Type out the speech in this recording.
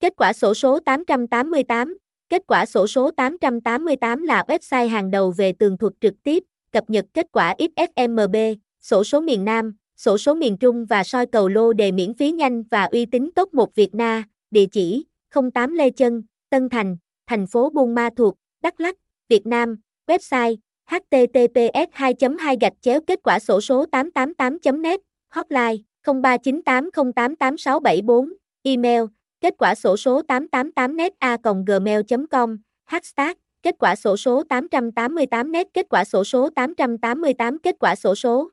Kết quả sổ số 888, kết quả sổ số 888 là website hàng đầu về tường thuật trực tiếp, cập nhật kết quả XSMB, sổ số miền Nam, sổ số miền Trung và soi cầu lô đề miễn phí nhanh và uy tín tốt một Việt Nam. địa chỉ 08 Lê Chân, Tân Thành, thành phố Buôn Ma Thuột, Đắk Lắk, Việt Nam, website https 2 2 gạch chéo kết quả sổ số 888 net hotline 0398088674, email kết quả sổ số 888 net a gmail com. Hashtag, kết quả sổ số 888 net, kết quả sổ số 888 kết quả sổ số